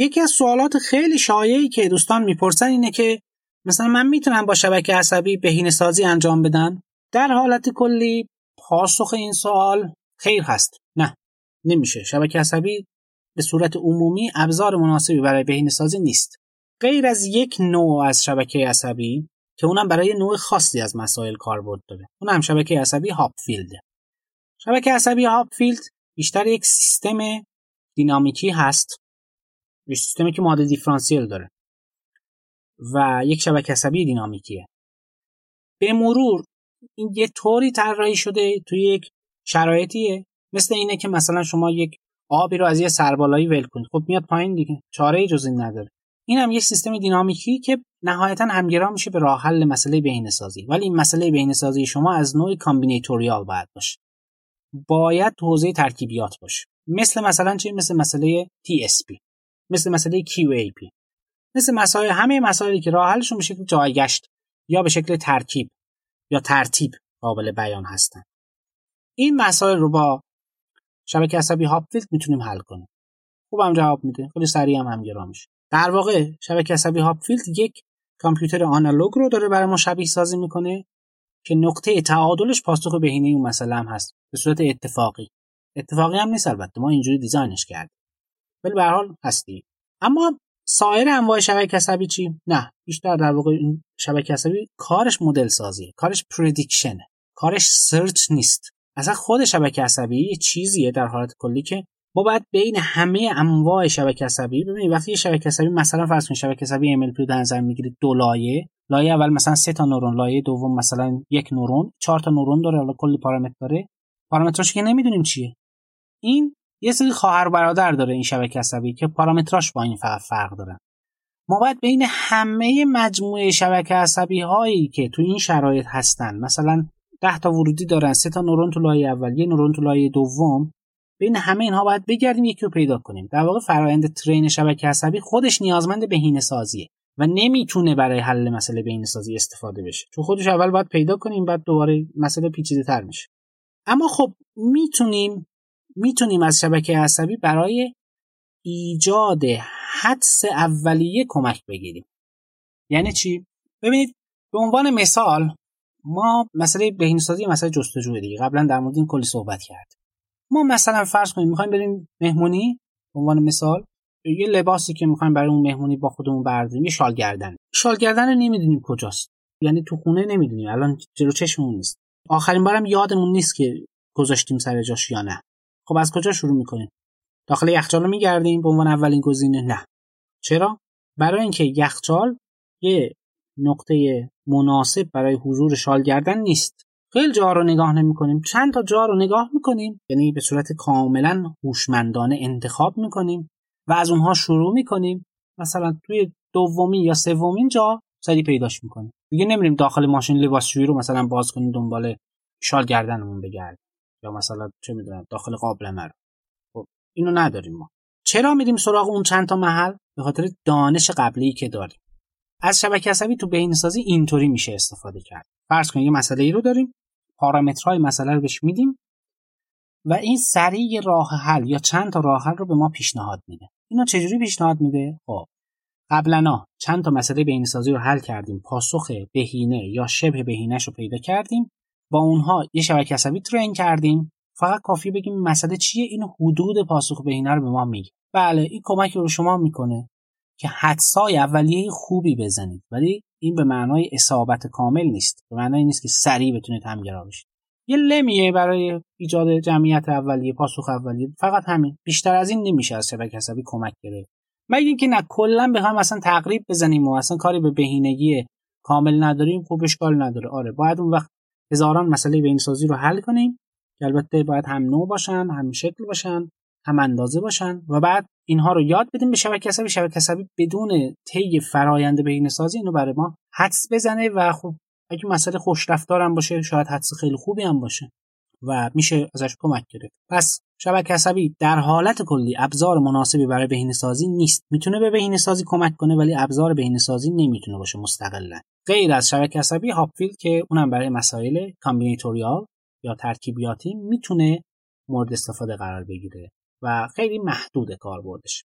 یکی از سوالات خیلی شایعی که دوستان می‌پرسن اینه که مثلا من می‌تونم با شبکه عصبی بهینه سازی انجام بدم در حالت کلی پاسخ این سوال خیر هست. نه نمیشه. شبکه عصبی به صورت عمومی ابزار مناسبی برای بهینه سازی نیست. غیر از یک نوع از شبکه عصبی که اونم برای نوع خاصی از مسائل کاربرد داره. اونم شبکه عصبی هاپفیلده شبکه عصبی هاپفیلد بیشتر یک سیستم دینامیکی هست. یک سیستمی که معادله دیفرانسیل داره. و یک شبکه عصبی دینامیکیه. به مرور این یه طوری طراحی شده توی یک شرایطیه. مثل اینه که مثلا شما یک آبی رو از یه سربالایی ول کنید. خب میاد پایین دیگه. چاره جز این نداره. این هم یک سیستم دینامیکی که نهایتا همگرا میشه به راه حل مسئله بهینه‌سازی ولی این مسئله بهینه‌سازی شما از نوع combinatorial باید باشه. باید حوزه ترکیبیات باشه. مثل مثلا چی؟ مثل مسئله TSP مثل مسئله QAP مثل مسائل همه مسائلی که راه حلشون به شکل جایگشت یا به شکل ترکیب یا ترتیب قابل بیان هستن. این مسائل رو با شبکه عصبی هاپفیلد می‌تونیم حل کنیم. خوبم جواب میده خیلی سریع هم همگرا میشه. در واقع شبکه عصبی هاپفیلد یک کامپیوتر آنالوگ رو داره برای ما شبیه سازی می‌کنه که نقطه تعادلش پاسخ بهینه اون مسئله هم هست به صورت اتفاقی. اتفاقی هم نیست البته ما اینجوری design ش کردیم. ولی به حال هستی. اما سایر انواع شبکه عصبی چی؟ نه بیشتر در واقع این شبکه عصبی کارش مدل سازیه کارش prediction ه کارش search نیست. اصلا خود شبکه عصبی یه چیزیه در حالت کلی که ما باید بین همه انواع شبکه عصبی ببینید وقتی یه شبکه عصبی مثلا فرض کنید شبکه عصبی MLP رو در نظر می‌گیرید دو لایه. لایه اول مثلا سه تا نورون لایه دوم مثلا یک نورون چهار تا نورون داره حالا کلی پارامتر داره. پارامتراش که نمی‌دونیم چیه. این یه سری خواهر برادر داره این شبکه عصبی که پارامتراش با این فرق دارن ما باید بین همه مجموعه شبکه عصبی هایی که تو این شرایط هستن مثلا 10 تا ورودی دارن سه تا نورون تو لایه اول یه نورون تو لایه دوم بین همه اینها باید بگردیم یکی رو پیدا کنیم. در واقع فرایند ترین شبکه عصبی خودش نیازمند بهینه سازیه و نمی‌تونه برای حل مسئله بهینه سازی استفاده بشه. چون خودش اول باید پیدا کنیم بعد دوباره مسئله پیچیده تر میشه. اما خب می‌تونیم می‌تونیم از شبکه عصبی برای ایجاد حدس اولیه کمک بگیریم. یعنی چی؟ ببینید به عنوان مثال ما مسئله بهینه‌سازی مسئله جستجو دیگه. قبلا در مورد این کلی صحبت کرد ما مثلا فرض کنیم می‌خوایم بریم مهمونی به عنوان مثال یه لباسی که می‌خوایم برای اون مهمونی با خودمون برداریم یه شال گردن. شال گردن رو نمی‌دونیم کجاست. یعنی تو خونه نمی‌دونیم. الان جلو چشممون نیست. آخرین بارم یادمون نیست که گذاشتیم سر جاش یا نه. خب از کجا شروع می‌کنیم؟ داخل یخچال رو میگردیم به عنوان اولین گزینه؟ نه. چرا؟ برای اینکه یخچال یه نقطه مناسب برای حضور شال گردن نیست. خیلی جا رو نگاه نمی کنیم چند تا جا رو نگاه می‌کنیم. یعنی به صورت کاملا هوشمندانه انتخاب می‌کنیم و از اونها شروع می‌کنیم. مثلا توی دومی یا سومین جا سری پیداش می‌کنیم. دیگه نمیریم داخل ماشین لباسشویی رو مثلا باز کنیم دنبال شال گردنمون بگردیم. یا مثلا چه می‌دونم داخل قابلمه رو خب اینو نداریم ما. چرا میریم سراغ اون چند تا محل؟ به خاطر دانش قبلی که داریم. از شبکه عصبی تو بهینه‌سازی اینطوری میشه استفاده کرد. فرض کنید یه مسئله ای رو داریم پارامترهای مسئله رو بهش میدیم و این سریع راه حل یا چند تا راه حل رو به ما پیشنهاد میده. اینو چجوری پیشنهاد میده؟ خب قبلا چند تا مسئله بهینه‌سازی رو حل کردیم پاسخ بهینه یا شبه بهینه‌ش رو پیدا کردیم. با اونها یه شبکه عصبی ترین کردیم. فقط کافی بگیم مسئله چیه؟ اینو حدود پاسخ بهینه رو به ما میگه. بله این کمک رو شما می‌کنه که حدسای اولیه خوبی بزنید ولی این به معنای اصابت کامل نیست. به معنای نیست که سریع بتونید همگرا بشید. یه لمیه برای ایجاد جمعیت اولیه پاسخ اولیه فقط همین. بیشتر از این نمیشه از شبکه عصبی کمک گرفت. مگه اینکه نه کلا هم اصلا تقریب بزنیم و اصلا کاری به بهینگی کامل نداریم خوب اشکال نداره. آره باید اون وقت هزاران مسئله بینسازی رو حل کنیم که البته باید هم نوع باشن هم شکل باشن هم اندازه باشن و بعد اینها رو یاد بدیم به شبکه عصبی. شبکه عصبی بدون طی فرایند بهینه‌سازی اینو برای ما حدس بزنه و خب اگه مسئله خوش رفتارم باشه شاید حدس خیلی خوبی هم باشه. و میشه ازش کمک گرفت. پس شبکه عصبی در حالت کلی ابزار مناسبی برای بهینه‌سازی نیست. می‌تونه به بهینه‌سازی کمک کنه ولی ابزار بهینه‌سازی نمی‌تونه باشه مستقلا. غیر از شبکه عصبی هاپفیلد که اونم برای مسائل combinatorial یا ترکیبیاتی می‌تونه مورد استفاده قرار بگیره و خیلی محدود کاربردش.